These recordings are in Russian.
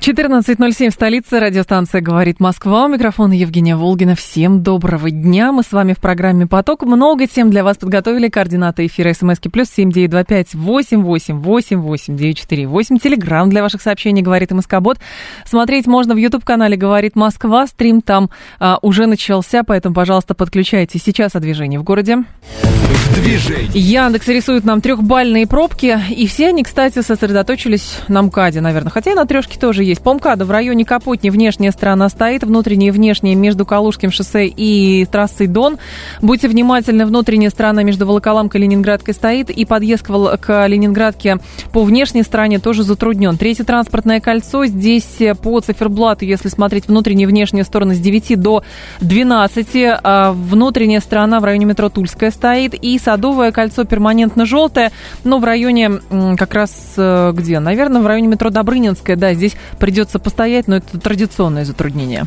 14.07 в столице. Радиостанция «Говорит Москва». У микрофона Евгения Волгина. Всем доброго дня. Мы с вами в программе «Поток». Много тем для вас подготовили. Координаты эфира смски плюс семь девять два пять восемь восемь восемь восемь девять четыре восемь. Телеграмм для ваших сообщений «Говорит Москобот». Смотреть можно в YouTube-канале «Говорит Москва». Стрим там а, уже начался, поэтому, пожалуйста, подключайтесь. Сейчас о движении в городе. В движении. Яндекс рисует нам трехбальные пробки. И все они, кстати, сосредоточились на МКАДе, наверное. Хотя и на трешке тоже есть. По в районе Капотни внешняя сторона стоит, внутренняя и внешняя между Калужским шоссе и трассой Дон. Будьте внимательны, внутренняя сторона между Волоколамкой и Ленинградкой стоит, и подъезд к Ленинградке по внешней стороне тоже затруднен. Третье транспортное кольцо здесь по циферблату, если смотреть внутреннюю и внешнюю стороны, с 9 до 12. А внутренняя сторона в районе метро Тульская стоит, и Садовое кольцо перманентно желтое, но в районе как раз э, где? Наверное, в районе метро Добрынинская, да, здесь придется постоять, но это традиционное затруднение.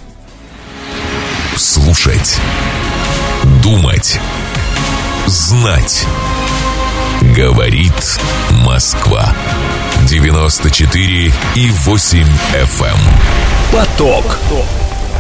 Слушать. Думать. Знать. Говорит Москва. 94 и 8 FM. Эм. Поток.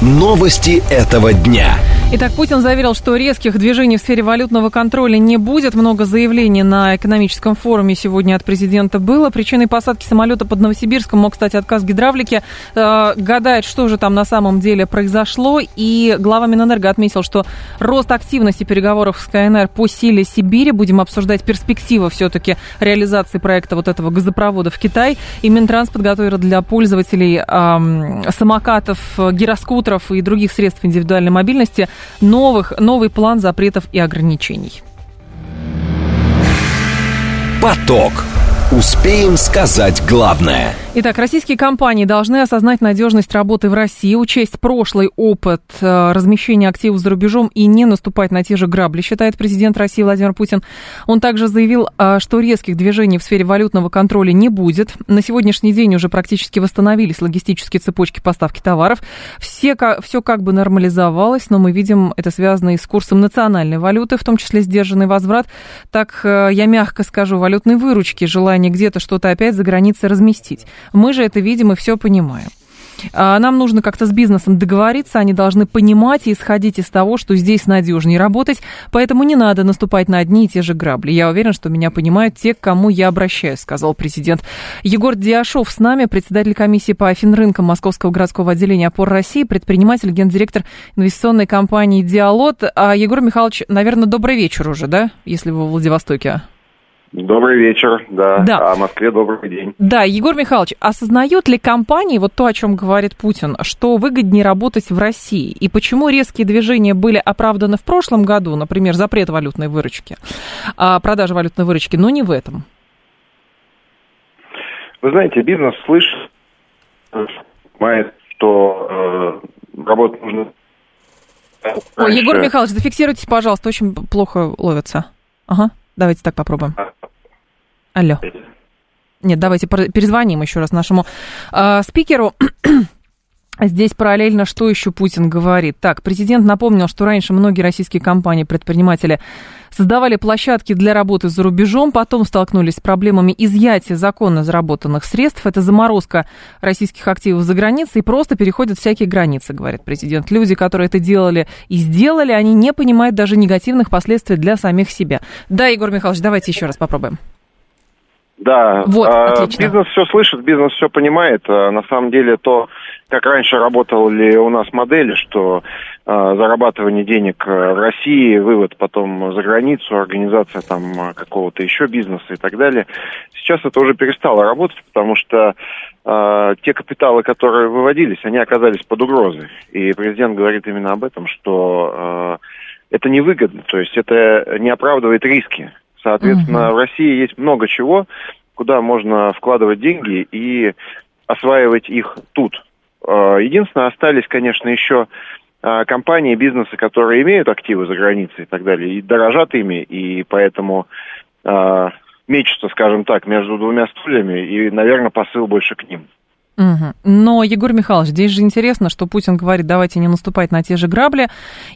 Новости этого дня. Итак, Путин заверил, что резких движений в сфере валютного контроля не будет. Много заявлений на экономическом форуме сегодня от президента было. Причиной посадки самолета под Новосибирском мог стать отказ гидравлики. Э, гадает, что же там на самом деле произошло. И глава Минэнерго отметил, что рост активности переговоров с КНР по силе Сибири. Будем обсуждать перспективы все-таки реализации проекта вот этого газопровода в Китай. И Минтранс подготовил для пользователей э, самокатов, гироскутеров и других средств индивидуальной мобильности – новых, новый план запретов и ограничений. Поток. Успеем сказать главное – Итак, российские компании должны осознать надежность работы в России, учесть прошлый опыт э, размещения активов за рубежом и не наступать на те же грабли, считает президент России Владимир Путин. Он также заявил, э, что резких движений в сфере валютного контроля не будет. На сегодняшний день уже практически восстановились логистические цепочки поставки товаров. Все, все как бы нормализовалось, но мы видим, это связано и с курсом национальной валюты, в том числе сдержанный возврат. Так, э, я мягко скажу, валютной выручки, желание где-то что-то опять за границей разместить. Мы же это видим и все понимаем. А, нам нужно как-то с бизнесом договориться, они должны понимать и исходить из того, что здесь надежнее работать, поэтому не надо наступать на одни и те же грабли. Я уверен, что меня понимают те, к кому я обращаюсь, сказал президент. Егор Диашов с нами, председатель комиссии по финрынкам Московского городского отделения «Опор России», предприниматель, гендиректор инвестиционной компании «Диалот». А, Егор Михайлович, наверное, добрый вечер уже, да, если вы в Владивостоке? Добрый вечер, да. да. А Москве добрый день. Да, Егор Михайлович, осознают ли компании, вот то, о чем говорит Путин, что выгоднее работать в России? И почему резкие движения были оправданы в прошлом году, например, запрет валютной выручки, а, продажи валютной выручки, но не в этом? Вы знаете, бизнес слышит, понимает, что э, работать нужно... Ой, Егор Михайлович, зафиксируйтесь, пожалуйста, очень плохо ловится. Ага, давайте так попробуем. Алло. Нет, давайте перезвоним еще раз нашему э, спикеру. Здесь параллельно что еще Путин говорит? Так, президент напомнил, что раньше многие российские компании, предприниматели создавали площадки для работы за рубежом, потом столкнулись с проблемами изъятия законно заработанных средств. Это заморозка российских активов за границей и просто переходят всякие границы, говорит президент. Люди, которые это делали и сделали, они не понимают даже негативных последствий для самих себя. Да, Егор Михайлович, давайте еще раз попробуем. Да, вот, а, бизнес все слышит, бизнес все понимает. А, на самом деле то, как раньше работали у нас модели, что а, зарабатывание денег в России, вывод потом за границу, организация там какого-то еще бизнеса и так далее. Сейчас это уже перестало работать, потому что э, те капиталы, которые выводились, они оказались под угрозой. И президент говорит именно об этом, что э, это невыгодно, то есть это не оправдывает риски. Соответственно, угу. в России есть много чего, куда можно вкладывать деньги и осваивать их тут. А, единственное, остались, конечно, еще а, компании, бизнесы, которые имеют активы за границей и так далее, и дорожат ими, и поэтому э, мечутся, скажем так, между двумя стульями, и, наверное, посыл больше к ним. Угу. Но, Егор Михайлович, здесь же интересно, что Путин говорит, давайте не наступать на те же грабли,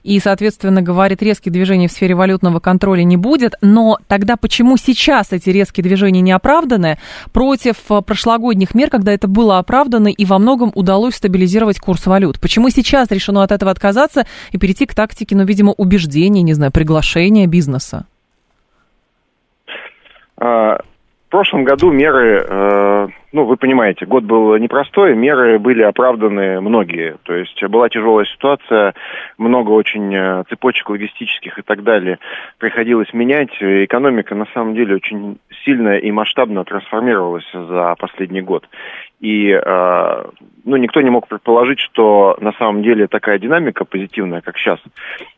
и, соответственно, говорит, резких движений в сфере валютного контроля не будет, но тогда почему сейчас эти резкие движения не оправданы против э, прошлогодних мер, когда это было оправдано и во многом удалось стабилизировать курс валют? Почему сейчас решено от этого отказаться и перейти к тактике, ну, видимо, убеждения, не знаю, приглашения бизнеса? А, в прошлом году меры, э, ну, вы понимаете, год был непростой, меры были оправданы многие. То есть была тяжелая ситуация, много очень э, цепочек логистических и так далее приходилось менять. Экономика, на самом деле, очень сильно и масштабно трансформировалась за последний год. И э, ну, никто не мог предположить, что на самом деле такая динамика позитивная, как сейчас,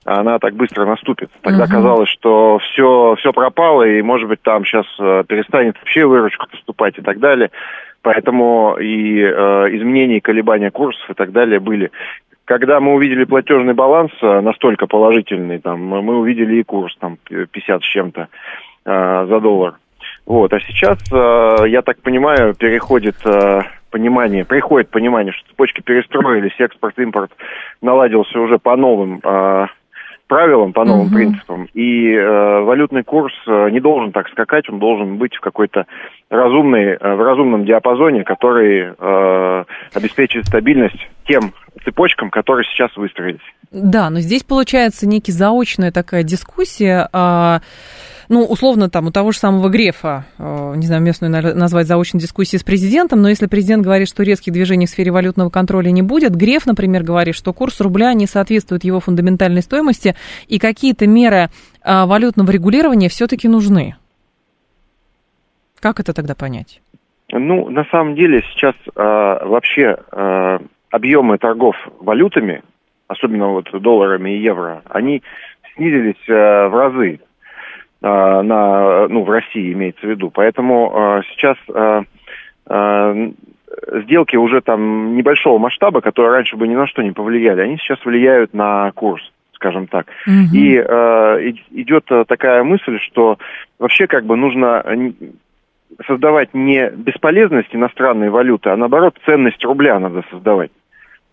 она так быстро наступит. Тогда uh-huh. казалось, что все, все пропало, и, может быть, там сейчас э, перестанет вообще выручка поступать и так далее. Поэтому и э, изменения колебания курсов и так далее были. Когда мы увидели платежный баланс э, настолько положительный, там, мы увидели и курс там 50 с чем-то э, за доллар. Вот, а сейчас, э, я так понимаю, переходит э, понимание, приходит понимание, что цепочки перестроились, экспорт-импорт наладился уже по новым э, правилам, по новым угу. принципам. И э, валютный курс э, не должен так скакать, он должен быть в какой-то разумной, э, в разумном диапазоне, который э, обеспечивает стабильность тем цепочкам, которые сейчас выстроились. Да, но здесь получается некий заочная такая дискуссия. А ну, условно, там, у того же самого Грефа, э, не знаю, местную назвать заочной дискуссии с президентом, но если президент говорит, что резких движений в сфере валютного контроля не будет, Греф, например, говорит, что курс рубля не соответствует его фундаментальной стоимости, и какие-то меры э, валютного регулирования все-таки нужны. Как это тогда понять? Ну, на самом деле сейчас э, вообще э, объемы торгов валютами, особенно вот долларами и евро, они снизились э, в разы. А, на, ну, в России имеется в виду. Поэтому а, сейчас а, сделки уже там небольшого масштаба, которые раньше бы ни на что не повлияли, они сейчас влияют на курс скажем так. Угу. И э, идет такая мысль, что вообще как бы нужно создавать не бесполезность иностранной валюты, а наоборот ценность рубля надо создавать.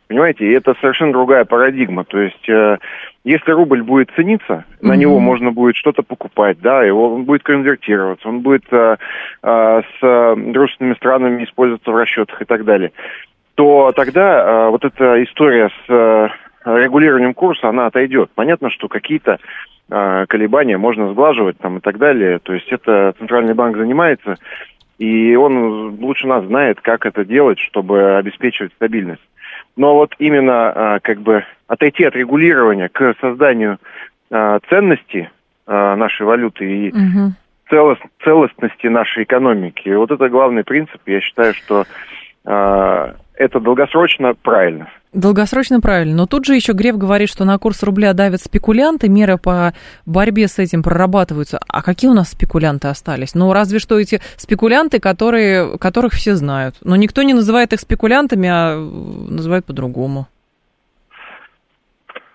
Понимаете, и это совершенно другая парадигма. То есть, э, если рубль будет цениться, mm-hmm. на него можно будет что-то покупать, да, его, он будет конвертироваться, он будет э, э, с э, дружественными странами использоваться в расчетах и так далее, то тогда э, вот эта история с э, регулированием курса, она отойдет. Понятно, что какие-то э, колебания можно сглаживать там и так далее. То есть это Центральный банк занимается, и он лучше нас знает, как это делать, чтобы обеспечивать стабильность. Но вот именно а, как бы отойти от регулирования к созданию а, ценности а, нашей валюты и угу. целост, целостности нашей экономики. вот это главный принцип. Я считаю, что это долгосрочно правильно. Долгосрочно правильно. Но тут же еще Греф говорит, что на курс рубля давят спекулянты, меры по борьбе с этим прорабатываются. А какие у нас спекулянты остались? Ну, разве что эти спекулянты, которые, которых все знают. Но никто не называет их спекулянтами, а называет по-другому.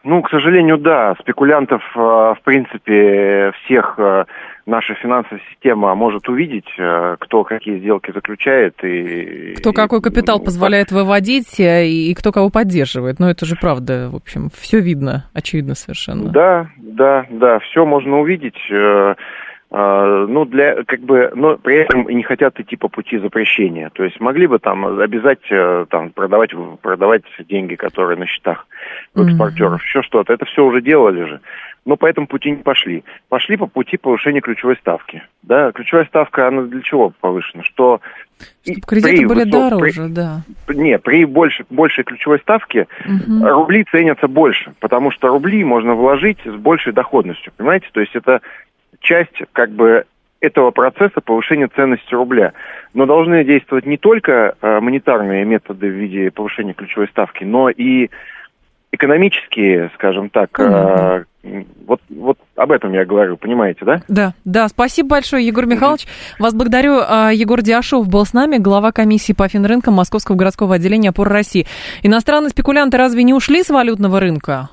Ну, к сожалению, да. Спекулянтов, э, в принципе, всех э, наша финансовая система может увидеть, э, кто какие сделки заключает и... Кто какой капитал и, позволяет выводить и кто кого поддерживает. Ну, это же правда, в общем, все видно, очевидно совершенно. Да, да, да, все можно увидеть. Э, ну, для, как бы, но при этом не хотят идти по пути запрещения. То есть могли бы там обязать там, продавать, продавать деньги, которые на счетах у экспортеров, mm-hmm. еще что-то. Это все уже делали же но по этому пути не пошли. Пошли по пути повышения ключевой ставки. Да, ключевая ставка, она для чего повышена? Что Чтобы кредиты были высок, дороже, при, да. Не, при больше, большей ключевой ставке угу. рубли ценятся больше, потому что рубли можно вложить с большей доходностью, понимаете? То есть это часть как бы этого процесса повышения ценности рубля. Но должны действовать не только э, монетарные методы в виде повышения ключевой ставки, но и экономические, скажем так, э, вот, вот об этом я говорю, понимаете, да? Да, да. Спасибо большое, Егор Михайлович. Вас благодарю. А, Егор Диашов был с нами, глава комиссии по финрынкам Московского городского отделения опор России. Иностранные спекулянты разве не ушли с валютного рынка?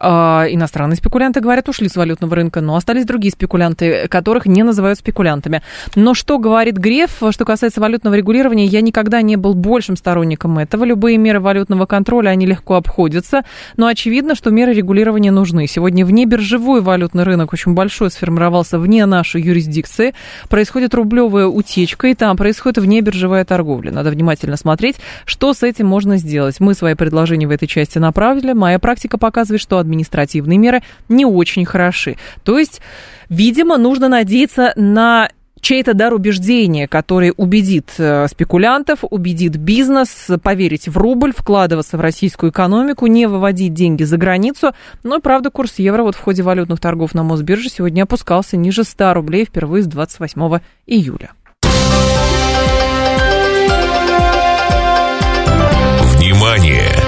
А, иностранные спекулянты, говорят, ушли с валютного рынка, но остались другие спекулянты, которых не называют спекулянтами. Но что говорит Греф, что касается валютного регулирования, я никогда не был большим сторонником этого. Любые меры валютного контроля, они легко обходятся, но очевидно, что меры регулирования нужны. Сегодня вне биржевой валютный рынок очень большой сформировался вне нашей юрисдикции. Происходит рублевая утечка, и там происходит вне биржевая торговля. Надо внимательно смотреть, что с этим можно сделать. Мы свои предложения в этой части направили. Моя практика показывает, что административные меры не очень хороши. То есть, видимо, нужно надеяться на чей-то дар убеждения, который убедит э, спекулянтов, убедит бизнес поверить в рубль, вкладываться в российскую экономику, не выводить деньги за границу. Но, правда, курс евро вот в ходе валютных торгов на Мосбирже сегодня опускался ниже 100 рублей впервые с 28 июля. Внимание!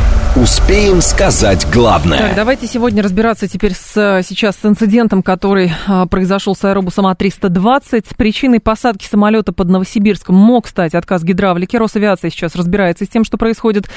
Успеем сказать главное. Так, давайте сегодня разбираться теперь с, сейчас с инцидентом, который а, произошел с аэробусом А-320. Причиной посадки самолета под Новосибирском мог стать отказ гидравлики. Росавиация сейчас разбирается с тем, что происходит.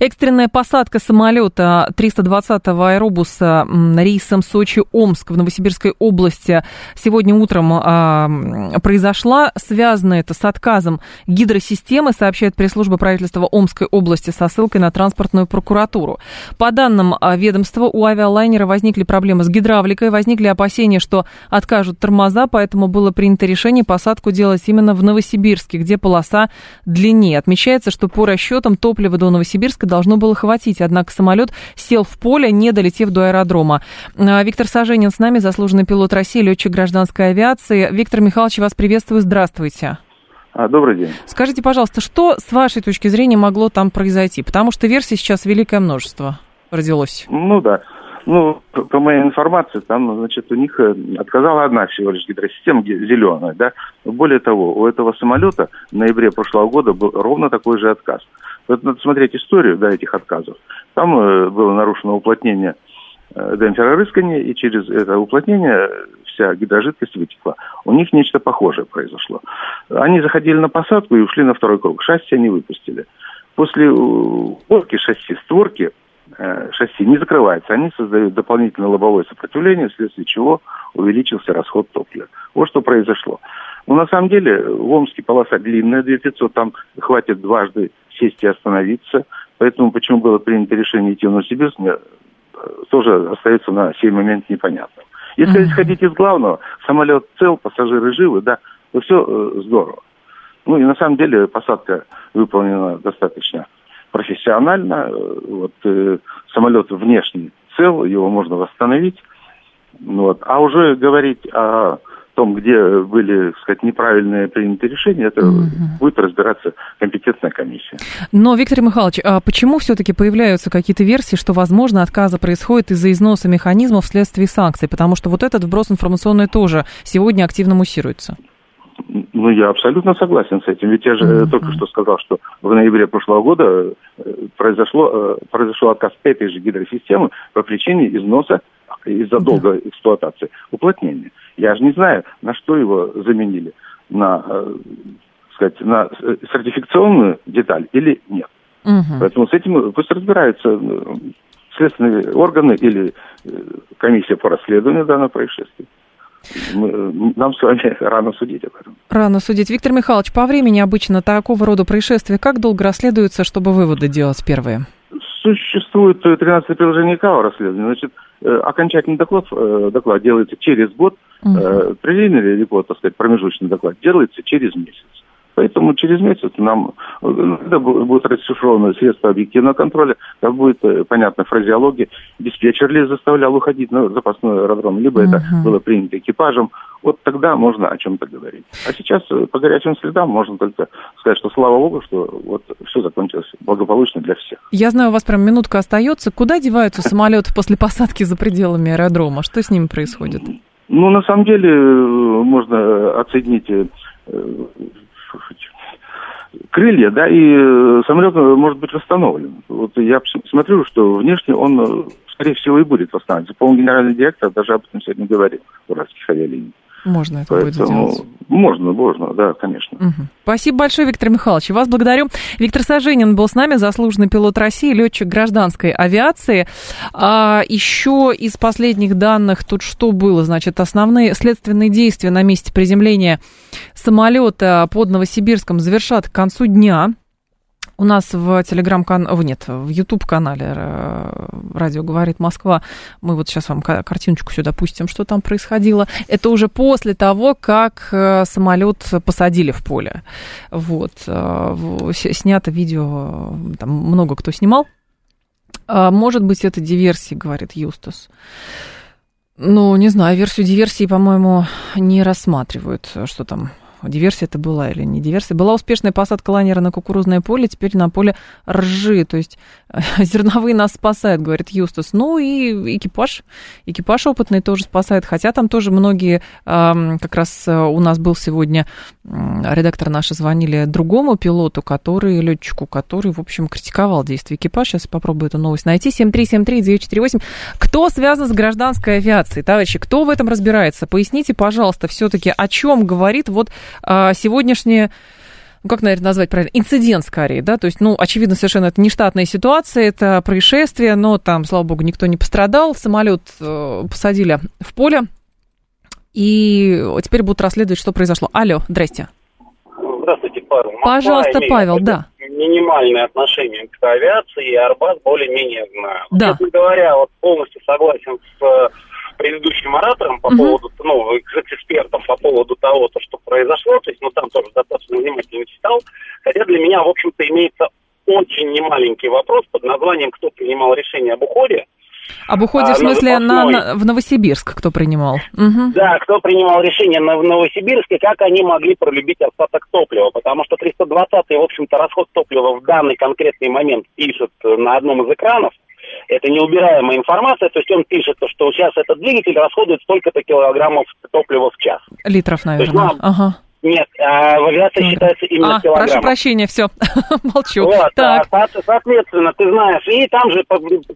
Экстренная посадка самолета 320-го аэробуса рейсом Сочи-Омск в Новосибирской области сегодня утром а, произошла. Связано это с отказом гидросистемы, сообщает пресс-служба правительства Омской области со ссылкой на транспортную прокуратуру прокуратуру. По данным а, ведомства, у авиалайнера возникли проблемы с гидравликой, возникли опасения, что откажут тормоза, поэтому было принято решение посадку делать именно в Новосибирске, где полоса длиннее. Отмечается, что по расчетам топлива до Новосибирска должно было хватить, однако самолет сел в поле, не долетев до аэродрома. А, Виктор Саженин с нами, заслуженный пилот России, летчик гражданской авиации. Виктор Михайлович, вас приветствую, здравствуйте. А, добрый день. Скажите, пожалуйста, что с вашей точки зрения могло там произойти? Потому что версий сейчас великое множество родилось. Ну да. Ну, по, по моей информации, там, значит, у них э, отказала одна всего лишь гидросистема, зеленая, да. Более того, у этого самолета в ноябре прошлого года был ровно такой же отказ. Вот надо смотреть историю, да, этих отказов. Там э, было нарушено уплотнение э, демпфера рыскания, и через это уплотнение вся гидрожидкость вытекла. У них нечто похожее произошло. Они заходили на посадку и ушли на второй круг. Шасси они выпустили. После уборки шасси, створки э, шасси не закрываются. Они создают дополнительное лобовое сопротивление, вследствие чего увеличился расход топлива. Вот что произошло. Но на самом деле в Омске полоса длинная, 2500, там хватит дважды сесть и остановиться. Поэтому почему было принято решение идти в Новосибирск, мне э, тоже остается на сей момент непонятно. Если mm-hmm. исходить из главного, самолет цел, пассажиры живы, да, то все э, здорово. Ну и на самом деле посадка выполнена достаточно профессионально. Э, вот э, самолет внешний цел, его можно восстановить. Вот. А уже говорить о том, где были, так сказать, неправильные приняты решения, это угу. будет разбираться компетентная комиссия. Но, Виктор Михайлович, а почему все-таки появляются какие-то версии, что, возможно, отказа происходит из-за износа механизмов вследствие санкций? Потому что вот этот вброс информационный тоже сегодня активно муссируется. Ну, я абсолютно согласен с этим. Ведь я же mm-hmm. только что сказал, что в ноябре прошлого года э, произошло, э, произошел отказ этой же гидросистемы по причине износа из-за долгой эксплуатации уплотнения. Я же не знаю, на что его заменили. На, э, сказать, на сертификационную деталь или нет. Угу. Поэтому с этим пусть разбираются э, следственные органы или э, комиссия по расследованию данного происшествия. Мы, нам с вами рано судить об этом. Рано судить. Виктор Михайлович, по времени обычно такого рода происшествия как долго расследуются, чтобы выводы делать первые? Существует 13 приложение КАО расследования. Значит, Э, окончательный доклад, э, доклад делается через год, угу. прелиминарный репорт, так сказать, промежуточный доклад делается через месяц. Поэтому через месяц нам когда будет расшифровано средства объективного контроля, когда будет понятна фразеология. Диспетчер ли заставлял уходить на запасной аэродром, либо uh-huh. это было принято экипажем. Вот тогда можно о чем-то говорить. А сейчас по горячим следам можно только сказать, что слава богу, что вот все закончилось благополучно для всех. Я знаю, у вас прям минутка остается. Куда деваются самолеты после посадки за пределами аэродрома? Что с ними происходит? Ну, на самом деле, можно оценить крылья, да, и э, самолет может быть восстановлен. Вот я смотрю, что внешне он, э, скорее всего, и будет восстанавливаться. По-моему, генеральный директор даже об этом сегодня говорил, уральских авиалиний. Можно это Поэтому будет сделать. Можно, можно, да, конечно. Угу. Спасибо большое, Виктор Михайлович. Вас благодарю. Виктор Саженин был с нами, заслуженный пилот России, летчик гражданской авиации. А еще из последних данных тут что было? Значит, основные следственные действия на месте приземления самолета под Новосибирском завершат к концу дня. У нас в телеграм-канале, нет, в YouTube-канале э, «Радио говорит Москва», мы вот сейчас вам картиночку сюда пустим, что там происходило. Это уже после того, как э, самолет посадили в поле. Вот. Э, снято видео, там много кто снимал. А, может быть, это диверсия, говорит Юстас. Ну, не знаю, версию диверсии, по-моему, не рассматривают, что там диверсия это была или не диверсия. Была успешная посадка лайнера на кукурузное поле, теперь на поле ржи. То есть зерновые нас спасают, говорит Юстас. Ну и экипаж, экипаж опытный тоже спасает. Хотя там тоже многие, как раз э, у нас был сегодня редактор наши звонили другому пилоту, который, летчику, который, в общем, критиковал действия экипажа. Сейчас попробую эту новость найти. 7373948. Кто связан с гражданской авиацией? Товарищи, кто в этом разбирается? Поясните, пожалуйста, все-таки, о чем говорит вот а, сегодняшнее ну, как, наверное, назвать правильно, инцидент скорее, да, то есть, ну, очевидно, совершенно это нештатная ситуация, это происшествие, но там, слава богу, никто не пострадал, самолет э, посадили в поле, и теперь будут расследовать, что произошло. Алло, здрасте. Здравствуйте, Павел. Москва Пожалуйста, Павел, да. Минимальное отношение к авиации, и Арбат более-менее знаю. Да. Честно говоря, вот полностью согласен с предыдущим оратором по угу. поводу, ну, с экспертом по поводу того, то, что произошло, то есть, ну, там тоже достаточно внимательно читал, хотя для меня, в общем-то, имеется очень немаленький вопрос под названием «Кто принимал решение об уходе?». Об уходе, а, в смысле, на, на, в Новосибирск кто принимал? Угу. Да, кто принимал решение на, в Новосибирске, как они могли пролюбить остаток топлива, потому что 320-й, в общем-то, расход топлива в данный конкретный момент пишет на одном из экранов, это неубираемая информация, то есть он пишет, что сейчас этот двигатель расходует столько-то килограммов топлива в час. Литров, наверное. есть, ну, ага. Нет, а в авиации Килограмм. считается именно а, килограмм. прошу прощения, все, молчу. Вот, так. А, соответственно, ты знаешь, и там же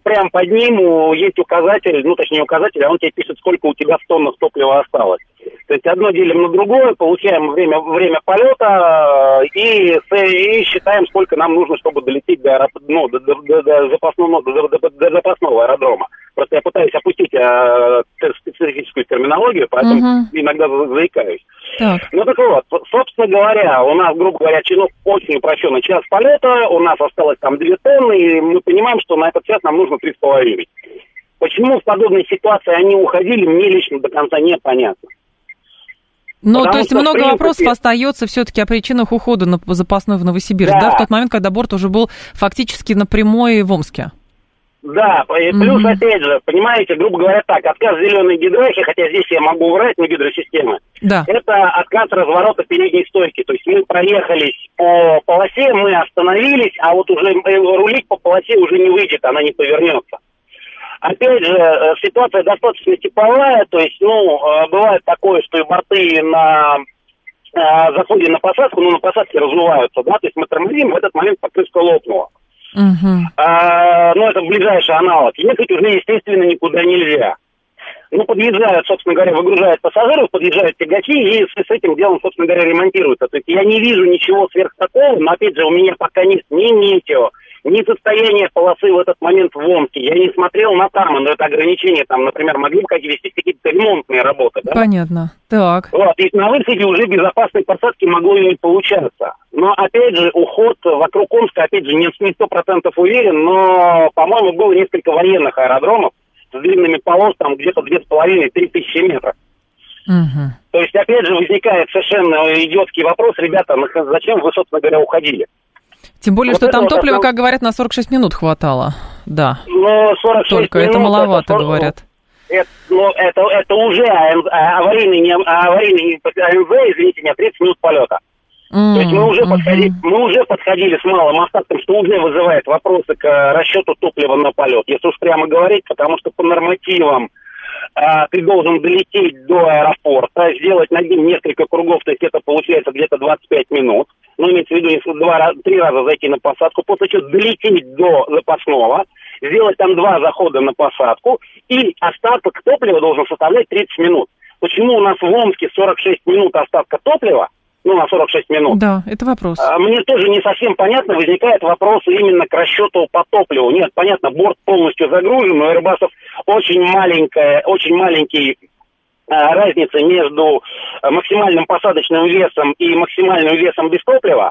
прям под ним есть указатель, ну, точнее, указатель, а он тебе пишет, сколько у тебя в тоннах топлива осталось. То есть одно делим на другое, получаем время, время полета и, и считаем, сколько нам нужно, чтобы долететь до, аэроп... ну, до, до, до, до, запасного, до, до, до запасного аэродрома. Просто я пытаюсь опустить э, специфическую терминологию, поэтому uh-huh. иногда заикаюсь. Так. Ну так вот, собственно говоря, у нас, грубо говоря, чинов очень упрощенный час полета, у нас осталось там две тонны, и мы понимаем, что на этот час нам нужно три с половиной. Почему в подобной ситуации они уходили, мне лично до конца непонятно. Ну, то есть много принципе... вопросов остается все-таки о причинах ухода на запасной в Новосибирск, да. да, в тот момент, когда борт уже был фактически на прямой в Омске. Да, и плюс, mm-hmm. опять же, понимаете, грубо говоря так, отказ зеленой гидрохи, хотя здесь я могу врать на гидросистемы, да. это отказ разворота передней стойки. То есть мы проехались по полосе, мы остановились, а вот уже э, рулить по полосе уже не выйдет, она не повернется. Опять же, э, ситуация достаточно типовая, то есть, ну, э, бывает такое, что и борты на заходе на посадку, ну, на посадке размываются, да, то есть мы тормозим, в этот момент покрышка лопнула. Uh-huh. А, ну, это ближайший аналог. Ехать уже, естественно, никуда нельзя. Ну, подъезжают, собственно говоря, выгружают пассажиров, подъезжают тягачи, и с, с этим делом, собственно говоря, ремонтируются. То есть я не вижу ничего сверх такого, но, опять же, у меня пока нет ни метео, ни состояние полосы в этот момент в Омске. Я не смотрел на там, но это ограничения, там, например, могли бы вести какие-то ремонтные работы. Да? Понятно. Так. Вот, и на выходе уже безопасной посадки могло и не получаться. Но, опять же, уход вокруг Омска, опять же, не сто процентов уверен, но, по-моему, было несколько военных аэродромов с длинными полос, там где-то две с половиной, три тысячи метров. Угу. То есть, опять же, возникает совершенно идиотский вопрос, ребята, зачем вы, собственно говоря, уходили? Тем более, вот что там топлива, как говорят, на 46 минут хватало. Да. Ну, 46 Только минут, это маловато, это, говорят. Это, ну, это, это уже а, аварийный, не, аварийный АМВ, извините меня, 30 минут полета. То есть мы уже, mm-hmm. подходили, мы уже подходили с малым остатком, что уже вызывает вопросы к расчету топлива на полет. Если уж прямо говорить, потому что по нормативам а, ты должен долететь до аэропорта, сделать над ним несколько кругов, то есть это получается где-то 25 минут ну, имеется в виду, если два, три раза зайти на посадку, после чего долететь до запасного, сделать там два захода на посадку, и остаток топлива должен составлять 30 минут. почему у нас в Омске 46 минут остатка топлива, ну, на 46 минут. Да, это вопрос. А, мне тоже не совсем понятно, возникает вопрос именно к расчету по топливу. Нет, понятно, борт полностью загружен, у Airbus очень маленькая, очень маленький а, разница между максимальным посадочным весом и максимальным весом без топлива.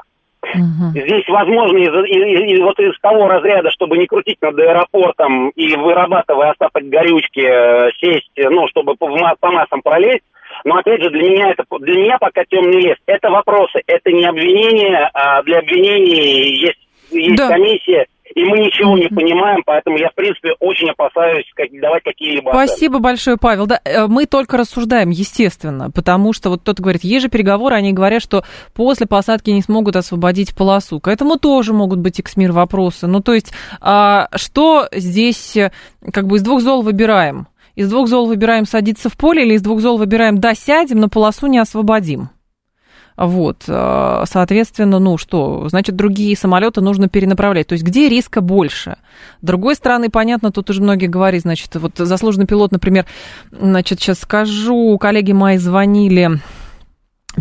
Угу. Здесь, возможно, из, из, из, вот из того разряда, чтобы не крутить над аэропортом и вырабатывая остаток горючки, э, сесть, ну, чтобы по, по массам пролезть, но опять же, для меня это для меня пока темный лес. Это вопросы, это не обвинение, а для обвинений есть, есть да. комиссия, и мы ничего не понимаем, поэтому я, в принципе, очень опасаюсь давать какие-либо... Спасибо большое, Павел. Да, э, мы только рассуждаем, естественно, потому что вот кто-то говорит, есть же переговоры, они говорят, что после посадки не смогут освободить полосу. К этому тоже могут быть эксмир вопросы. Ну, то есть, а, что здесь, э, как бы из двух зол выбираем? Из двух зол выбираем садиться в поле или из двух зол выбираем да, сядем, но полосу не освободим? Вот, э, соответственно, ну что, значит, другие самолеты нужно перенаправлять. То есть где риска больше? С другой стороны, понятно, тут уже многие говорят, значит, вот заслуженный пилот, например, значит, сейчас скажу, коллеги мои звонили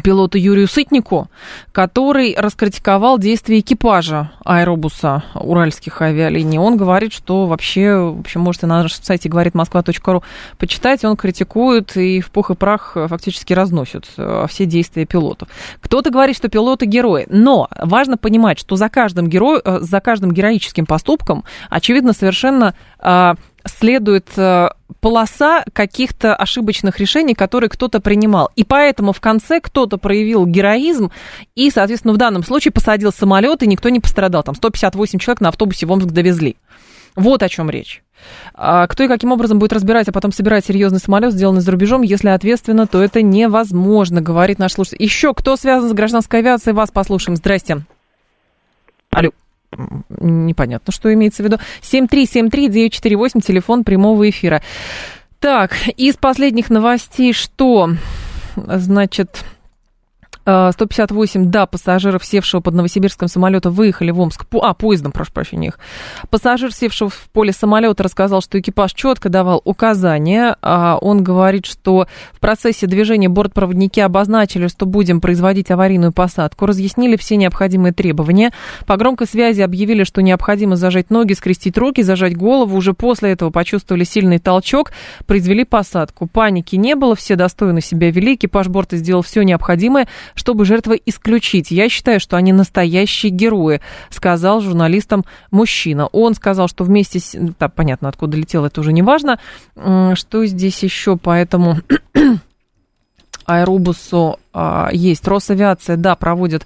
пилоту Юрию Сытнику, который раскритиковал действия экипажа аэробуса уральских авиалиний. Он говорит, что вообще, в общем, можете на нашем сайте говорит москва.ру почитать, он критикует и в пух и прах фактически разносит э, все действия пилотов. Кто-то говорит, что пилоты герои, но важно понимать, что за каждым, герой, э, за каждым героическим поступком, очевидно, совершенно а, следует э, полоса каких-то ошибочных решений, которые кто-то принимал. И поэтому в конце кто-то проявил героизм и, соответственно, в данном случае посадил самолет, и никто не пострадал. Там 158 человек на автобусе в Омск довезли. Вот о чем речь. А кто и каким образом будет разбирать, а потом собирать серьезный самолет, сделанный за рубежом, если ответственно, то это невозможно, говорит наш слушатель. Еще кто связан с гражданской авиацией, вас послушаем. Здрасте. Алло непонятно, что имеется в виду. 7373948, телефон прямого эфира. Так, из последних новостей что? Значит, 158, э, да, пассажиров, севшего под Новосибирском самолета, выехали в Омск. А, поездом, прошу прощения, их. Пассажир, севшего в поле самолета, рассказал, что экипаж четко давал указания. А он говорит, что в процессе движения бортпроводники обозначили, что будем производить аварийную посадку, разъяснили все необходимые требования. По громкой связи объявили, что необходимо зажать ноги, скрестить руки, зажать голову. Уже после этого почувствовали сильный толчок, произвели посадку. Паники не было, все достойно себя вели. Экипаж борта сделал все необходимое, чтобы жертвы исключить. Я считаю, что они настоящие герои, сказал журналистам мужчина. Он сказал, что вместе с... Да, понятно, откуда летел, это уже не важно. Что здесь еще по этому аэробусу а, есть. Росавиация, да, проводит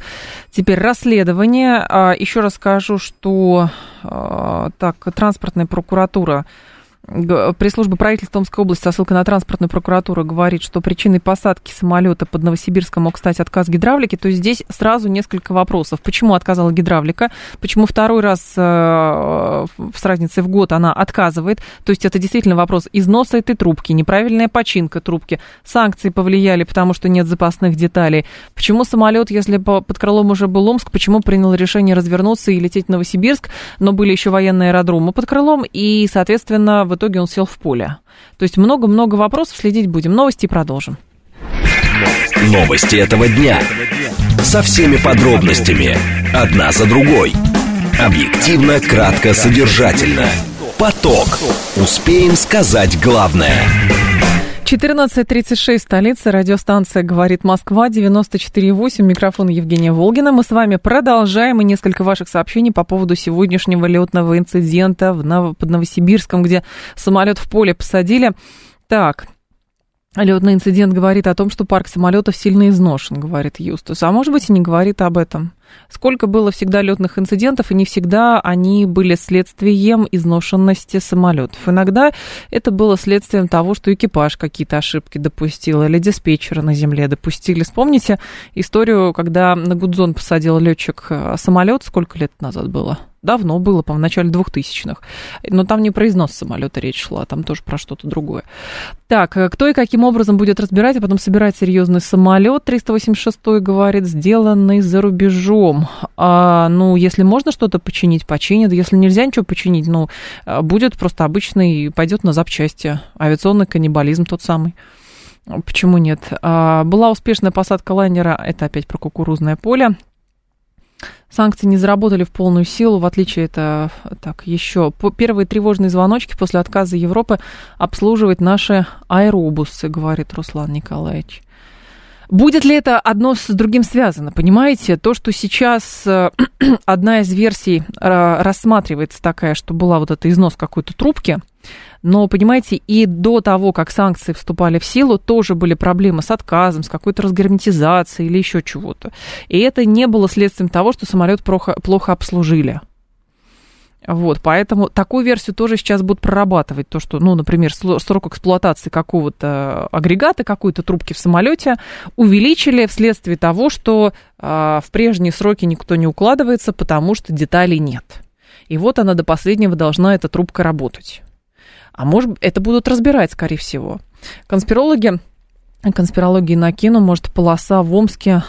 теперь расследование. А, еще раз скажу, что а, так, транспортная прокуратура Пресс-служба правительства Томской области со ссылкой на транспортную прокуратуру говорит, что причиной посадки самолета под Новосибирском мог стать отказ гидравлики. То есть здесь сразу несколько вопросов. Почему отказала гидравлика? Почему второй раз э, с разницей в год она отказывает? То есть это действительно вопрос износа этой трубки, неправильная починка трубки, санкции повлияли, потому что нет запасных деталей. Почему самолет, если под крылом уже был Омск, почему принял решение развернуться и лететь в Новосибирск, но были еще военные аэродромы под крылом, и, соответственно, в итоге он сел в поле. То есть много-много вопросов, следить будем. Новости продолжим. Новости этого дня. Со всеми подробностями. Одна за другой. Объективно, кратко, содержательно. Поток. Успеем сказать главное. 14.36, столица, радиостанция «Говорит Москва», 94.8, микрофон Евгения Волгина. Мы с вами продолжаем, и несколько ваших сообщений по поводу сегодняшнего летного инцидента в Нов... под Новосибирском, где самолет в поле посадили. Так, Летный инцидент говорит о том, что парк самолетов сильно изношен, говорит Юстус. А может быть и не говорит об этом. Сколько было всегда летных инцидентов, и не всегда они были следствием изношенности самолетов. Иногда это было следствием того, что экипаж какие-то ошибки допустил, или диспетчеры на земле допустили. Вспомните историю, когда на Гудзон посадил летчик э, самолет, сколько лет назад было? Давно было, по-моему, в начале 2000-х. Но там не про износ самолета речь шла, там тоже про что-то другое. Так, э, кто и каким образом будет разбирать, а потом собирать серьезный самолет, 386 говорит, сделанный за рубежом. А, ну, если можно что-то починить, починит. Если нельзя ничего починить, ну, э, будет просто обычный, пойдет на запчасти. Авиационный каннибализм тот самый. Почему нет? А, была успешная посадка лайнера, это опять про кукурузное поле. Санкции не заработали в полную силу, в отличие это так еще первые тревожные звоночки после отказа Европы обслуживать наши аэробусы, говорит Руслан Николаевич. Будет ли это одно с другим связано? Понимаете, то, что сейчас э, одна из версий э, рассматривается такая, что была вот эта износ какой-то трубки, но, понимаете, и до того, как санкции вступали в силу, тоже были проблемы с отказом, с какой-то разгерметизацией или еще чего-то. И это не было следствием того, что самолет плохо, плохо обслужили. Вот, поэтому такую версию тоже сейчас будут прорабатывать. То, что, ну, например, срок эксплуатации какого-то агрегата, какой-то трубки в самолете увеличили вследствие того, что э, в прежние сроки никто не укладывается, потому что деталей нет. И вот она до последнего должна, эта трубка, работать. А может, это будут разбирать, скорее всего. Конспирологи, конспирологии накину, может, полоса в Омске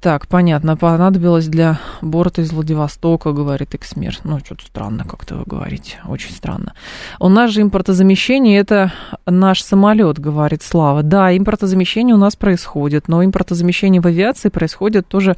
так, понятно, понадобилось для борта из Владивостока, говорит Эксмир. Ну, что-то странно как-то вы говорите, очень странно. У нас же импортозамещение, это наш самолет, говорит Слава. Да, импортозамещение у нас происходит, но импортозамещение в авиации происходит тоже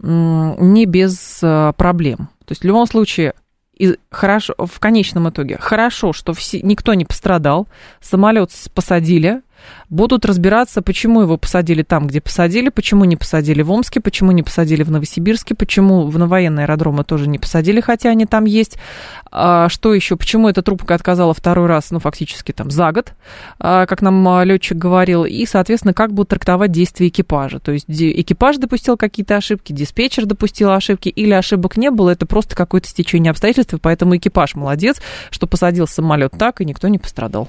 не без э, проблем. То есть в любом случае и хорошо, в конечном итоге хорошо, что все, никто не пострадал, самолет посадили, будут разбираться, почему его посадили там, где посадили, почему не посадили в Омске, почему не посадили в Новосибирске, почему в военные аэродромы тоже не посадили, хотя они там есть. А, что еще? Почему эта трубка отказала второй раз, ну, фактически там за год, а, как нам а, летчик говорил, и, соответственно, как будут трактовать действия экипажа. То есть экипаж допустил какие-то ошибки, диспетчер допустил ошибки, или ошибок не было, это просто какое-то стечение обстоятельств, поэтому экипаж молодец, что посадил самолет так, и никто не пострадал.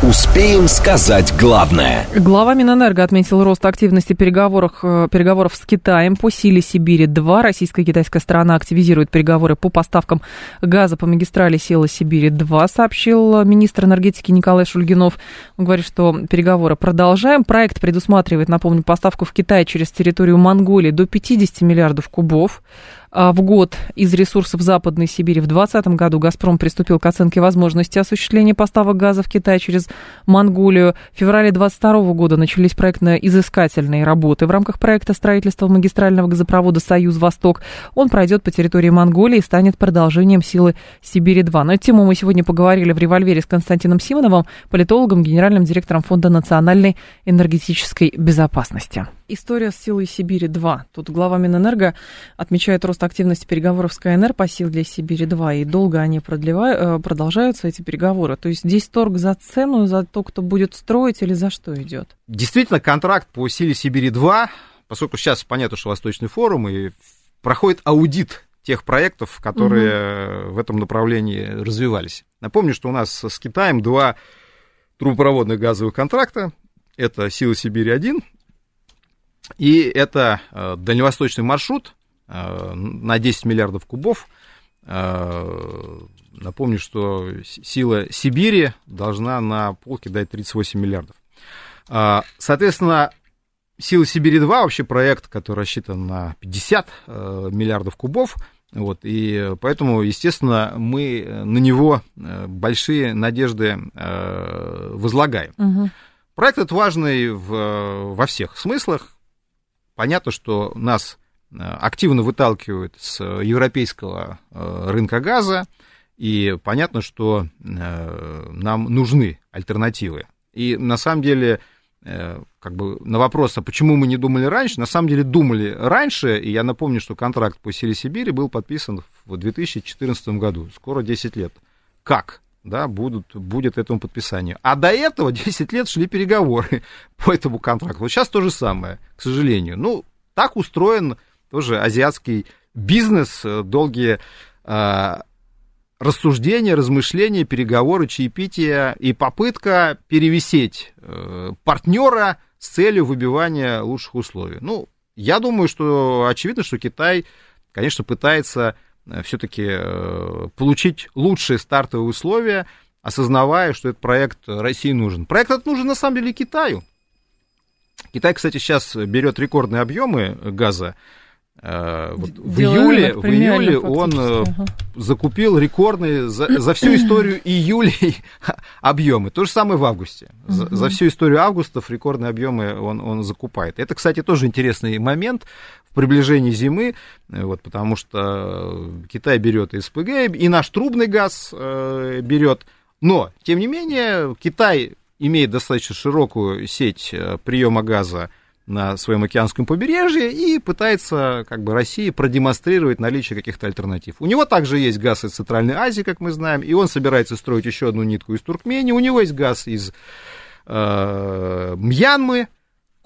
Успеем сказать главное. Глава Минэнерго отметил рост активности переговоров, э, переговоров с Китаем по силе Сибири-2. Российская китайская сторона активизирует переговоры по поставкам газа по магистрали сила Сибири-2, сообщил министр энергетики Николай Шульгинов. Он говорит, что переговоры продолжаем. Проект предусматривает, напомню, поставку в Китай через территорию Монголии до 50 миллиардов кубов. А, в год из ресурсов Западной Сибири. В 2020 году «Газпром» приступил к оценке возможности осуществления поставок газа в Китай через Монголию. В феврале 2022 года начались проектно-изыскательные работы. В рамках проекта строительства магистрального газопровода «Союз-Восток» он пройдет по территории Монголии и станет продолжением силы Сибири-2. На эту тему мы сегодня поговорили в «Револьвере» с Константином Симоновым, политологом, генеральным директором Фонда национальной энергетической безопасности. История с силой Сибири-2. Тут глава Минэнерго отмечает рост активности переговоров с КНР по силе Сибири-2, и долго они продлевают, э, продолжаются, эти переговоры. То есть здесь торг за цену, за то, кто будет строить, или за что идет? Действительно, контракт по силе Сибири-2, поскольку сейчас понятно, что Восточный форум, и проходит аудит тех проектов, которые угу. в этом направлении развивались. Напомню, что у нас с Китаем два трубопроводных газовых контракта. Это «Сила Сибири-1» И это э, дальневосточный маршрут э, на 10 миллиардов кубов. Э, напомню, что сила Сибири должна на полке дать 38 миллиардов. Соответственно, Сила Сибири-2 вообще проект, который рассчитан на 50 миллиардов кубов. Вот, и поэтому, естественно, мы на него большие надежды возлагаем. Угу. Проект этот важный в, во всех смыслах. Понятно, что нас э, активно выталкивают с европейского э, рынка газа, и понятно, что э, нам нужны альтернативы. И на самом деле, как бы на вопрос, а почему мы не думали раньше, на самом деле думали раньше, и я напомню, что контракт по Силе Сибири был подписан в 2014 году, скоро 10 лет. Как? Да, будут, будет этому подписанию. А до этого 10 лет шли переговоры по этому контракту. Вот сейчас то же самое, к сожалению. Ну, так устроен тоже азиатский бизнес, э, долгие э, рассуждения, размышления, переговоры, чаепития и попытка перевесить э, партнера с целью выбивания лучших условий. Ну, я думаю, что очевидно, что Китай, конечно, пытается все-таки э, получить лучшие стартовые условия, осознавая, что этот проект России нужен. Проект этот нужен на самом деле Китаю. Китай, кстати, сейчас берет рекордные объемы газа. Э, вот в июле, в июле он э, ага. закупил рекордные за, за всю историю июля объемы. То же самое в августе. За, угу. за всю историю августов рекордные объемы он, он закупает. Это, кстати, тоже интересный момент в приближении зимы, э, вот, потому что Китай берет СПГ, и наш трубный газ э, берет. Но, тем не менее, Китай имеет достаточно широкую сеть приема газа на своем океанском побережье и пытается как бы России продемонстрировать наличие каких-то альтернатив. У него также есть газ из Центральной Азии, как мы знаем, и он собирается строить еще одну нитку из Туркмении. У него есть газ из э, Мьянмы,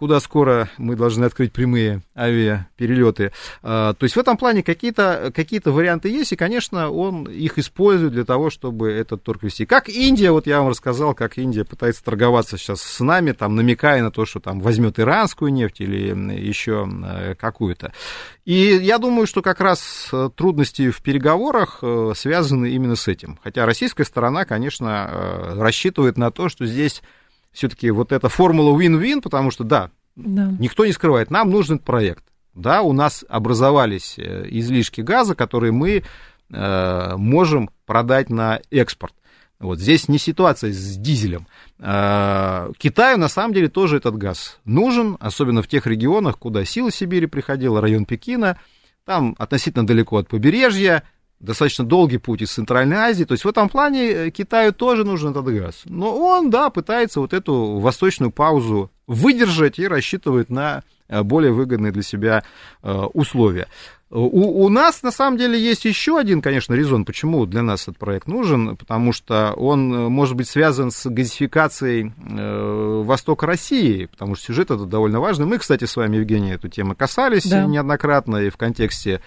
куда скоро мы должны открыть прямые авиаперелеты. А, то есть в этом плане какие-то какие варианты есть, и, конечно, он их использует для того, чтобы этот торг вести. Как Индия, вот я вам рассказал, как Индия пытается торговаться сейчас с нами, там, намекая на то, что там возьмет иранскую нефть или еще э, какую-то. И я думаю, что как раз трудности в переговорах э, связаны именно с этим. Хотя российская сторона, конечно, э, рассчитывает на то, что здесь все-таки вот эта формула win-win, потому что, да, да, никто не скрывает, нам нужен проект. Да, у нас образовались э, излишки газа, которые мы э, можем продать на экспорт. Вот здесь не ситуация с дизелем. Э, Китаю на самом деле тоже этот газ нужен, особенно в тех регионах, куда сила Сибири приходила, район Пекина. Там относительно далеко от побережья, достаточно долгий путь из Центральной Азии. То есть в этом плане э, Китаю тоже нужен этот газ. Но он, да, пытается вот эту восточную паузу выдержать и рассчитывает на э, более выгодные для себя э, условия. У, у нас, на самом деле, есть еще один, конечно, резон, почему для нас этот проект нужен, потому что он может быть связан с газификацией э, востока России, потому что сюжет это довольно важный. Мы, кстати, с вами, Евгений, эту тему касались да. неоднократно и в контексте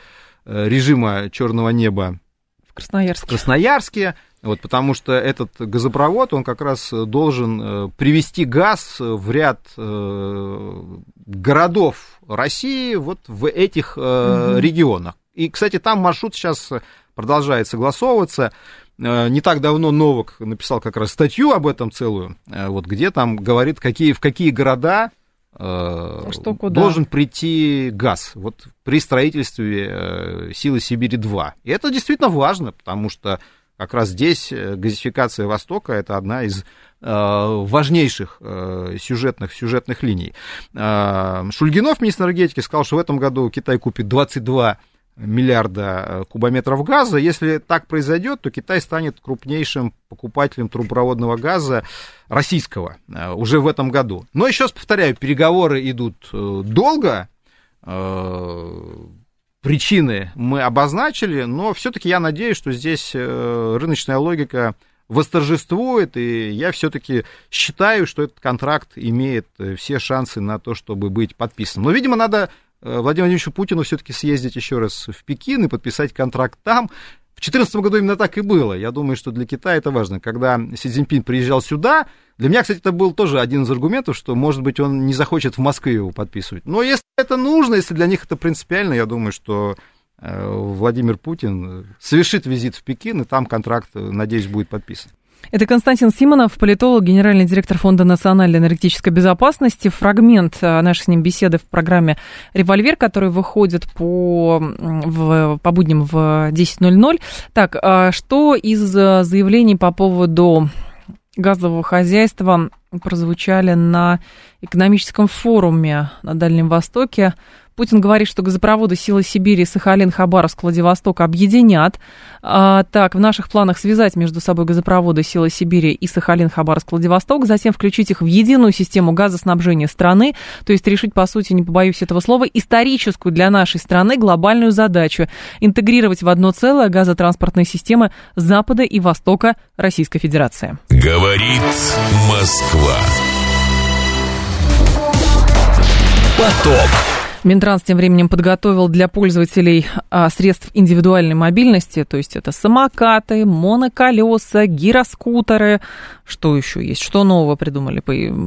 режима черного неба в Красноярске. В Красноярске вот, потому что этот газопровод, он как раз должен э, привести газ в ряд э, городов России вот в этих угу. регионах. И, кстати, там маршрут сейчас продолжает согласовываться. Не так давно Новок написал как раз статью об этом целую, вот, где там говорит, какие, в какие города Э, что куда? должен прийти газ вот при строительстве э, силы Сибири-2. И это действительно важно, потому что как раз здесь э, газификация Востока это одна из важнейших сюжетных, сюжетных линий. Шульгинов, министр энергетики, сказал, что в этом году Китай купит 22 миллиарда э, кубометров газа. Если так произойдет, то Китай станет крупнейшим покупателем трубопроводного газа российского э, уже в этом году. Но еще раз повторяю, переговоры идут э, долго. Причины мы обозначили, но все-таки я надеюсь, что здесь рыночная логика восторжествует, и я все-таки считаю, что этот контракт имеет все шансы на то, чтобы быть подписан. Но, видимо, надо Владимиру Владимировичу Путину все-таки съездить еще раз в Пекин и подписать контракт там. В 2014 году именно так и было. Я думаю, что для Китая это важно. Когда Си Цзиньпин приезжал сюда, для меня, кстати, это был тоже один из аргументов, что, может быть, он не захочет в Москве его подписывать. Но если это нужно, если для них это принципиально, я думаю, что э, Владимир Путин совершит визит в Пекин, и там контракт, надеюсь, будет подписан. Это Константин Симонов, политолог, генеральный директор Фонда национальной энергетической безопасности. Фрагмент э, нашей с ним беседы в программе «Револьвер», который выходит по, в, по будням в 10.00. Так, а что из э, заявлений по поводу газового хозяйства прозвучали на экономическом форуме на Дальнем Востоке? Путин говорит, что газопроводы «Сила Сибири», Сахалин, Хабаровск, Владивосток объединят. А, так, в наших планах связать между собой газопроводы «Сила Сибири» и Сахалин, Хабаровск, Владивосток, затем включить их в единую систему газоснабжения страны, то есть решить, по сути, не побоюсь этого слова, историческую для нашей страны глобальную задачу – интегрировать в одно целое газотранспортные системы Запада и Востока Российской Федерации. Говорит Москва. Поток. Минтранс тем временем подготовил для пользователей а, средств индивидуальной мобильности, то есть это самокаты, моноколеса, гироскутеры. Что еще есть? Что нового придумали?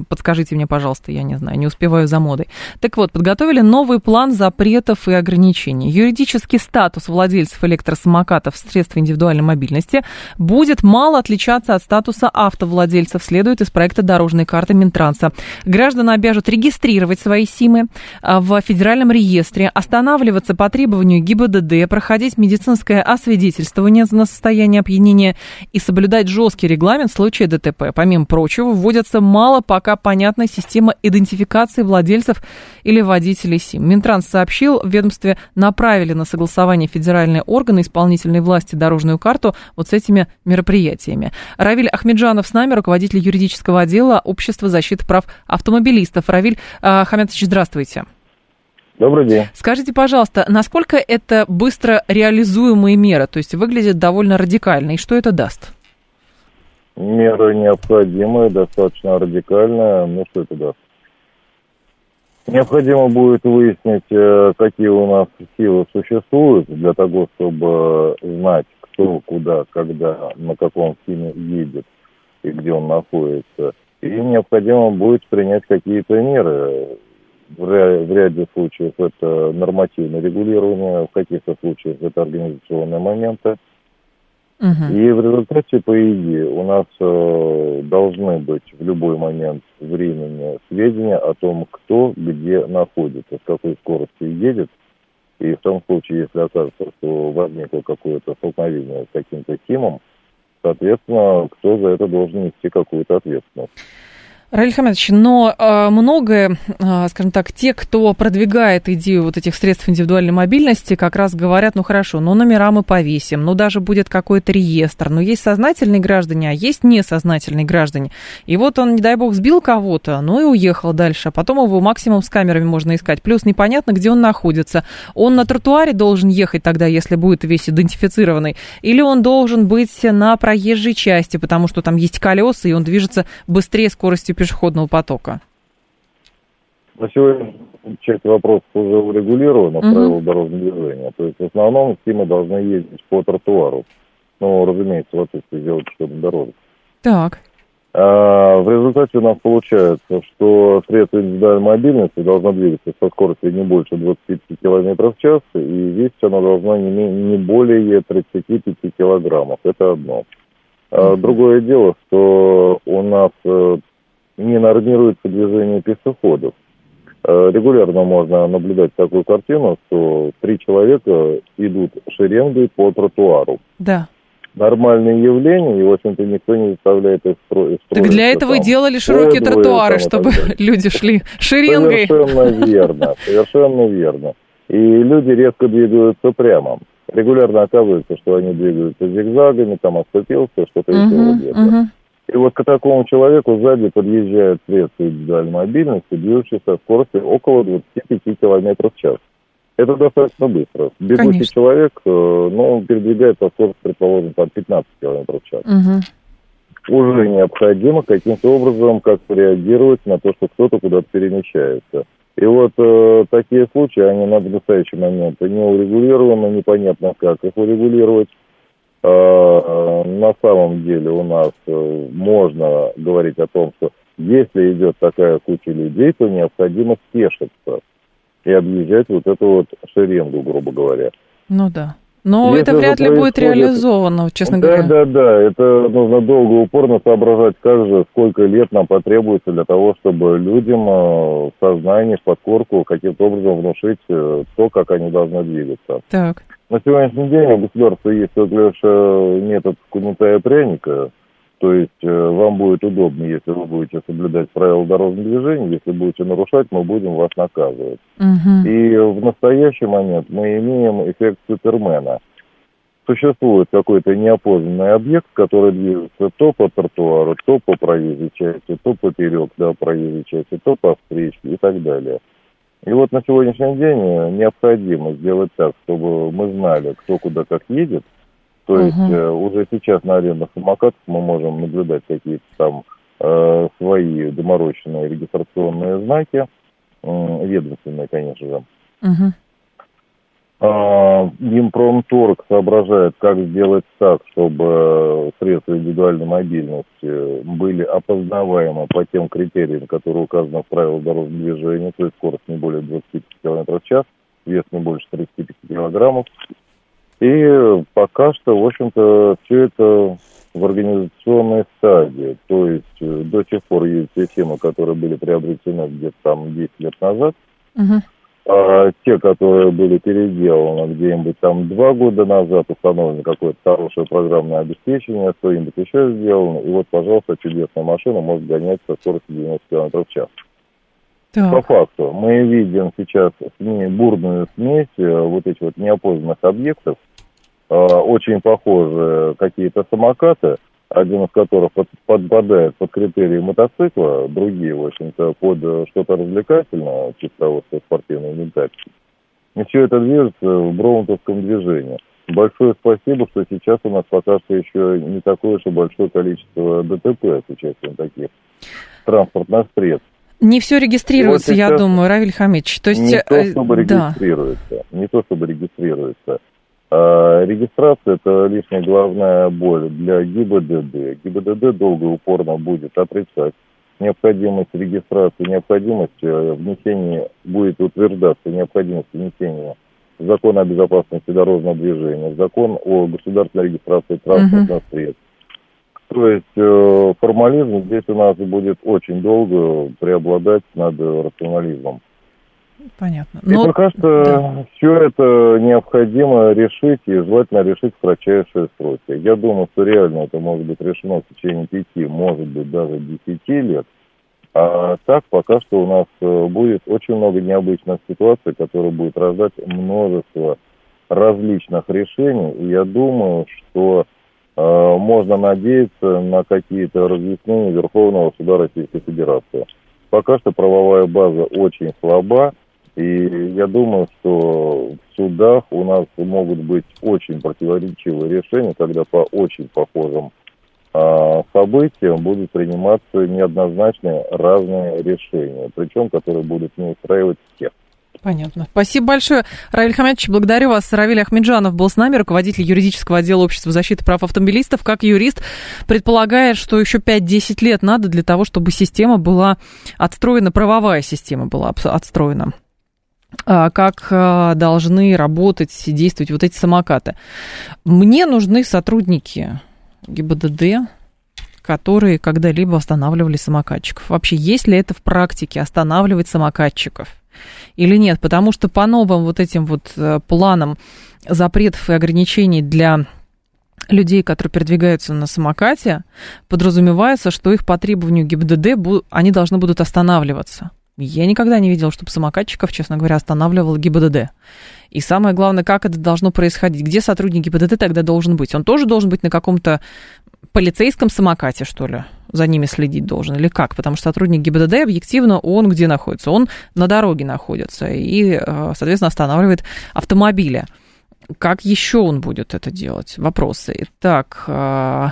Подскажите мне, пожалуйста, я не знаю, не успеваю за модой. Так вот, подготовили новый план запретов и ограничений. Юридический статус владельцев электросамокатов средств индивидуальной мобильности будет мало отличаться от статуса автовладельцев, следует из проекта дорожной карты Минтранса. Граждан обяжут регистрировать свои СИМы а, в федеральном федеральном реестре, останавливаться по требованию ГИБДД, проходить медицинское освидетельствование на состояние опьянения и соблюдать жесткий регламент в случае ДТП. Помимо прочего, вводится мало пока понятная система идентификации владельцев или водителей СИМ. Минтранс сообщил, в ведомстве направили на согласование федеральные органы исполнительной власти дорожную карту вот с этими мероприятиями. Равиль Ахмеджанов с нами, руководитель юридического отдела Общества защиты прав автомобилистов. Равиль э, Хамятович, здравствуйте. Добрый день. Скажите, пожалуйста, насколько это быстро реализуемые меры? То есть выглядит довольно радикально. И что это даст? Меры необходимые, достаточно радикальные. Ну, что это даст? Необходимо будет выяснить, э, какие у нас силы существуют для того, чтобы знать, кто, куда, когда, на каком фильме едет и где он находится. И необходимо будет принять какие-то меры в ряде случаев это нормативное регулирование, в каких-то случаях это организационные моменты. Угу. И в результате, по идее, у нас э, должны быть в любой момент времени сведения о том, кто где находится, с какой скоростью едет. И в том случае, если окажется, что возникло какое-то столкновение с каким-то тимом, соответственно, кто за это должен нести какую-то ответственность. Раиль Хамедович, но э, многое, э, скажем так, те, кто продвигает идею вот этих средств индивидуальной мобильности, как раз говорят, ну хорошо, ну номера мы повесим, ну даже будет какой-то реестр, но есть сознательные граждане, а есть несознательные граждане. И вот он, не дай бог, сбил кого-то, ну и уехал дальше, а потом его максимум с камерами можно искать. Плюс непонятно, где он находится. Он на тротуаре должен ехать тогда, если будет весь идентифицированный, или он должен быть на проезжей части, потому что там есть колеса, и он движется быстрее скоростью пешеходного потока? На сегодня часть вопросов уже урегулирована, угу. правила дорожного движения. То есть в основном все мы должны ездить по тротуару. Ну, разумеется, в отсутствие сделать пешеходную дорогу. Так. А, в результате у нас получается, что средство индивидуальной мобильности должно двигаться со скоростью не больше 25 км в час, и весить оно должно не, не более 35 килограммов. Это одно. А, другое дело, что у нас э, не нормируется движение пешеходов. Э, регулярно можно наблюдать такую картину, что три человека идут шеренгой по тротуару. Да. Нормальное явление, и, в общем-то, никто не заставляет их строить. Так для этого и делали широкие тротуары, чтобы люди шли шеренгой. Совершенно верно, совершенно верно. И люди резко двигаются прямо. Регулярно оказывается, что они двигаются зигзагами, там оступился, что-то еще uh-huh, и вот к такому человеку сзади подъезжает средство индивидуальной мобильности, движущееся со скоростью около 25 км в час. Это достаточно быстро. Бегущий Конечно. человек, э, ну, передвигается со скоростью, предположим, там 15 км в час. Угу. Уже необходимо каким-то образом как-то реагировать на то, что кто-то куда-то перемещается. И вот э, такие случаи, они на настоящий момент не урегулированы, непонятно как их урегулировать. Э, на самом деле у нас э, можно говорить о том, что если идет такая куча людей, то необходимо спешиться и объезжать вот эту вот шеренгу, грубо говоря. Ну да. Но Если это вряд ли будет реализовано, честно да, говоря. Да, да, да. Это нужно долго, упорно соображать, как же, сколько лет нам потребуется для того, чтобы людям э, в сознании, в подкорку каким-то образом внушить то, как они должны двигаться. Так. На сегодняшний день у государства есть только лишь э, метод кнута и пряника, то есть э, вам будет удобно, если вы будете соблюдать правила дорожного движения, если будете нарушать, мы будем вас наказывать. Угу. И в настоящий момент мы имеем эффект Супермена. Существует какой-то неопознанный объект, который движется то по тротуару, то по проезжей части, то поперек да, проезжей части, то по встречке и так далее. И вот на сегодняшний день э, необходимо сделать так, чтобы мы знали, кто куда как едет. То uh-huh. есть э, уже сейчас на арендных самокатах мы можем наблюдать какие-то там э, свои доморощенные регистрационные знаки, э, ведомственные, конечно же. Угу. Минпромторг соображает, как сделать так, чтобы средства индивидуальной мобильности были опознаваемы по тем критериям, которые указаны в правилах дорожного движения, то есть скорость не более 25 км в час, вес не больше 35 килограммов. И пока что, в общем-то, все это в организационной стадии. То есть э, до сих пор есть те темы, которые были приобретены где-то там 10 лет назад. Uh-huh. А те, которые были переделаны где-нибудь там два года назад, установлено какое-то хорошее программное обеспечение, что-нибудь еще сделано, и вот, пожалуйста, чудесная машина может гонять со скоростью 90 км в час. Так. По факту, мы видим сейчас бурную смесь э, вот этих вот неопознанных объектов, э, очень похожие какие-то самокаты, один из которых под, подпадает под критерии мотоцикла, другие, в общем-то, под что-то развлекательное, того, что спортивный инвентарь. И все это движется в броунтовском движении. Большое спасибо, что сейчас у нас пока что еще не такое уж и большое количество ДТП с участием таких транспортных средств. Не все регистрируется, вот я думаю, Равиль Хамидович. То есть, не то, э, чтобы да. регистрируется, не то, чтобы регистрируется. А регистрация – это лишняя головная боль для ГИБДД. ГИБДД долго и упорно будет отрицать необходимость регистрации, необходимость э, внесения, будет утверждаться необходимость внесения в закон о безопасности дорожного движения, закон о государственной регистрации транспортных uh-huh. средств. То есть э, формализм здесь у нас будет очень долго преобладать над рационализмом. Понятно. Но... И пока что да. все это необходимо решить и желательно решить в кратчайшие сроки. Я думаю, что реально это может быть решено в течение пяти, может быть даже десяти лет. А так пока что у нас э, будет очень много необычных ситуаций, которые будут рождать множество различных решений. И я думаю, что э, можно надеяться на какие-то разъяснения Верховного суда Российской Федерации. Пока что правовая база очень слаба, и я думаю, что в судах у нас могут быть очень противоречивые решения, когда по очень похожим а, событиям будут приниматься неоднозначные разные решения, причем которые будут не устраивать всех. Понятно. Спасибо большое. Равиль Хамятович, благодарю вас. Равиль Ахмеджанов был с нами, руководитель юридического отдела Общества защиты прав автомобилистов. Как юрист предполагает, что еще 5-10 лет надо для того, чтобы система была отстроена, правовая система была отстроена. А, как а, должны работать, действовать вот эти самокаты. Мне нужны сотрудники ГИБДД, которые когда-либо останавливали самокатчиков. Вообще, есть ли это в практике останавливать самокатчиков или нет? Потому что по новым вот этим вот э, планам запретов и ограничений для людей, которые передвигаются на самокате, подразумевается, что их по требованию ГИБДД они должны будут останавливаться. Я никогда не видела, чтобы самокатчиков, честно говоря, останавливал ГИБДД. И самое главное, как это должно происходить? Где сотрудник ГИБДД тогда должен быть? Он тоже должен быть на каком-то полицейском самокате, что ли? За ними следить должен или как? Потому что сотрудник ГИБДД объективно, он где находится? Он на дороге находится и, э, соответственно, останавливает автомобили. Как еще он будет это делать? Вопросы. Итак, э,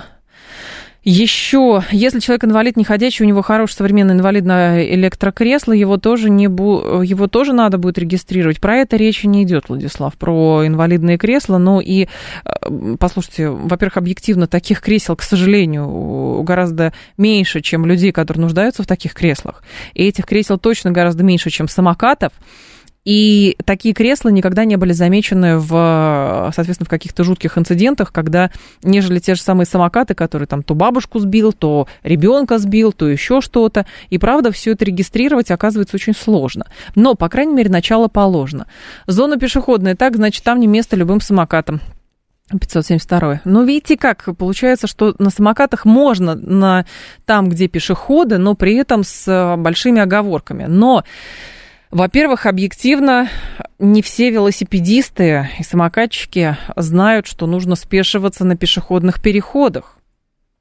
еще, если человек инвалид не ходячий, у него хорошее современное инвалидное электрокресло, его тоже, не бу... его тоже надо будет регистрировать. Про это речи не идет, Владислав, про инвалидные кресла. Но и, э, послушайте, во-первых, объективно таких кресел, к сожалению, гораздо меньше, чем людей, которые нуждаются в таких креслах. И этих кресел точно гораздо меньше, чем самокатов. И такие кресла никогда не были замечены в, соответственно, в каких-то жутких инцидентах, когда, нежели те же самые самокаты, которые там то бабушку сбил, то ребенка сбил, то еще что-то. И правда, все это регистрировать оказывается очень сложно. Но, по крайней мере, начало положено. Зона пешеходная, так, значит, там не место любым самокатам. 572. Ну, видите как, получается, что на самокатах можно на там, где пешеходы, но при этом с большими оговорками. Но во-первых, объективно, не все велосипедисты и самокатчики знают, что нужно спешиваться на пешеходных переходах.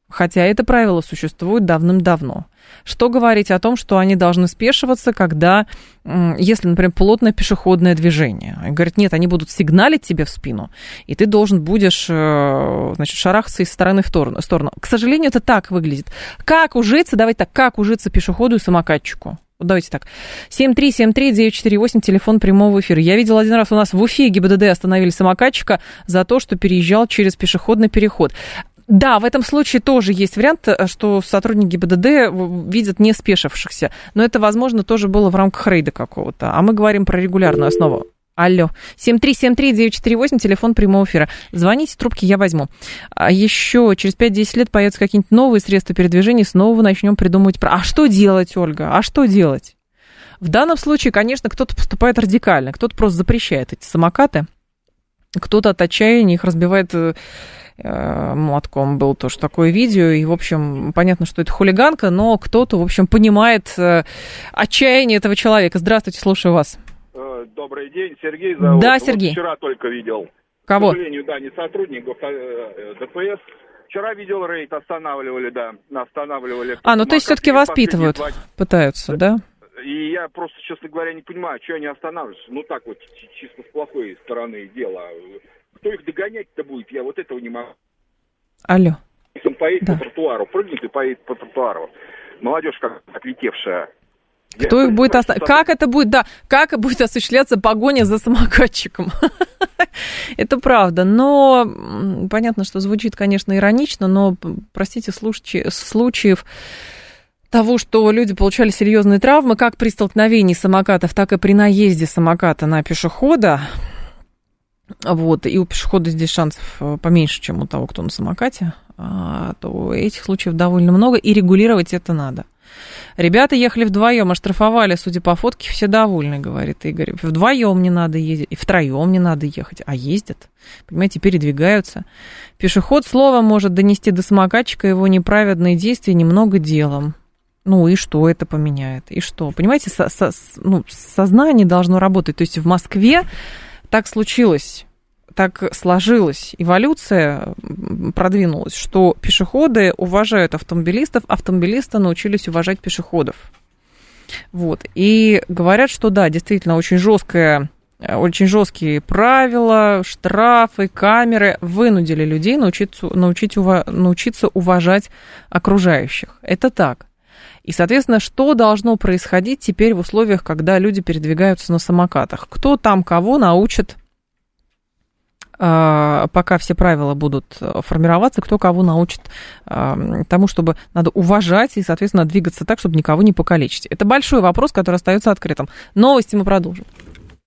Хотя это правило существует давным-давно. Что говорить о том, что они должны спешиваться, когда, если, например, плотное пешеходное движение. И говорят, нет, они будут сигналить тебе в спину, и ты должен будешь, э, значит, шарахаться из стороны в сторону. К сожалению, это так выглядит. Как ужиться, давайте так, как ужиться пешеходу и самокатчику? Давайте так. 7373948, телефон прямого эфира. Я видел один раз у нас в Уфе ГИБДД остановили самокатчика за то, что переезжал через пешеходный переход. Да, в этом случае тоже есть вариант, э, что сотрудники ГИБДД видят не спешившихся. Но это, возможно, тоже было в рамках рейда какого-то. А мы говорим про регулярную основу. Алло. 7373948, телефон прямого эфира. Звоните, трубки я возьму. А еще через 5-10 лет появятся какие-нибудь новые средства передвижения, снова начнем придумывать. А что делать, Ольга? А что делать? В данном случае, конечно, кто-то поступает радикально, кто-то просто запрещает эти самокаты, кто-то от отчаяния их разбивает э, э, молотком. Было тоже такое видео, и, в общем, понятно, что это хулиганка, но кто-то, в общем, понимает э, отчаяние этого человека. Здравствуйте, слушаю вас. Добрый день, Сергей зовут. Да, Сергей. Вот вчера только видел. Кого? К сожалению, да, не сотрудников а, э, ДПС. Вчера видел рейд, останавливали, да, останавливали. А, ну то есть все-таки воспитывают, пытаются, да? И я просто, честно говоря, не понимаю, что они останавливаются. Ну так вот, чисто с плохой стороны дела. Кто их догонять-то будет, я вот этого не могу. Алло. Он поедет да. по тротуару, прыгнет и поедет по тротуару. Молодежь как отлетевшая. Кто их будет оста... Как это будет, да, как будет осуществляться погоня за самокатчиком? это правда, но понятно, что звучит, конечно, иронично, но, простите, случаев того, что люди получали серьезные травмы, как при столкновении самокатов, так и при наезде самоката на пешехода, вот, и у пешехода здесь шансов э, поменьше, чем у того, кто на самокате, то этих случаев довольно много, и регулировать это надо. Ребята ехали вдвоем, оштрафовали, судя по фотке, все довольны, говорит Игорь. Вдвоем не надо ездить, и втроем не надо ехать, а ездят. Понимаете, передвигаются. Пешеход слово может донести до самокатчика его неправедные действия немного делом. Ну и что это поменяет? И что? Понимаете, со, со, ну, сознание должно работать. То есть в Москве так случилось так сложилась, эволюция продвинулась, что пешеходы уважают автомобилистов, автомобилисты научились уважать пешеходов. Вот. И говорят, что да, действительно, очень жесткая очень жесткие правила, штрафы, камеры вынудили людей научиться, научить, научиться уважать окружающих. Это так. И, соответственно, что должно происходить теперь в условиях, когда люди передвигаются на самокатах? Кто там кого научит пока все правила будут э, формироваться, кто кого научит тому, чтобы надо уважать и, соответственно, двигаться так, чтобы никого не покалечить. Это большой вопрос, который остается открытым. Новости мы продолжим.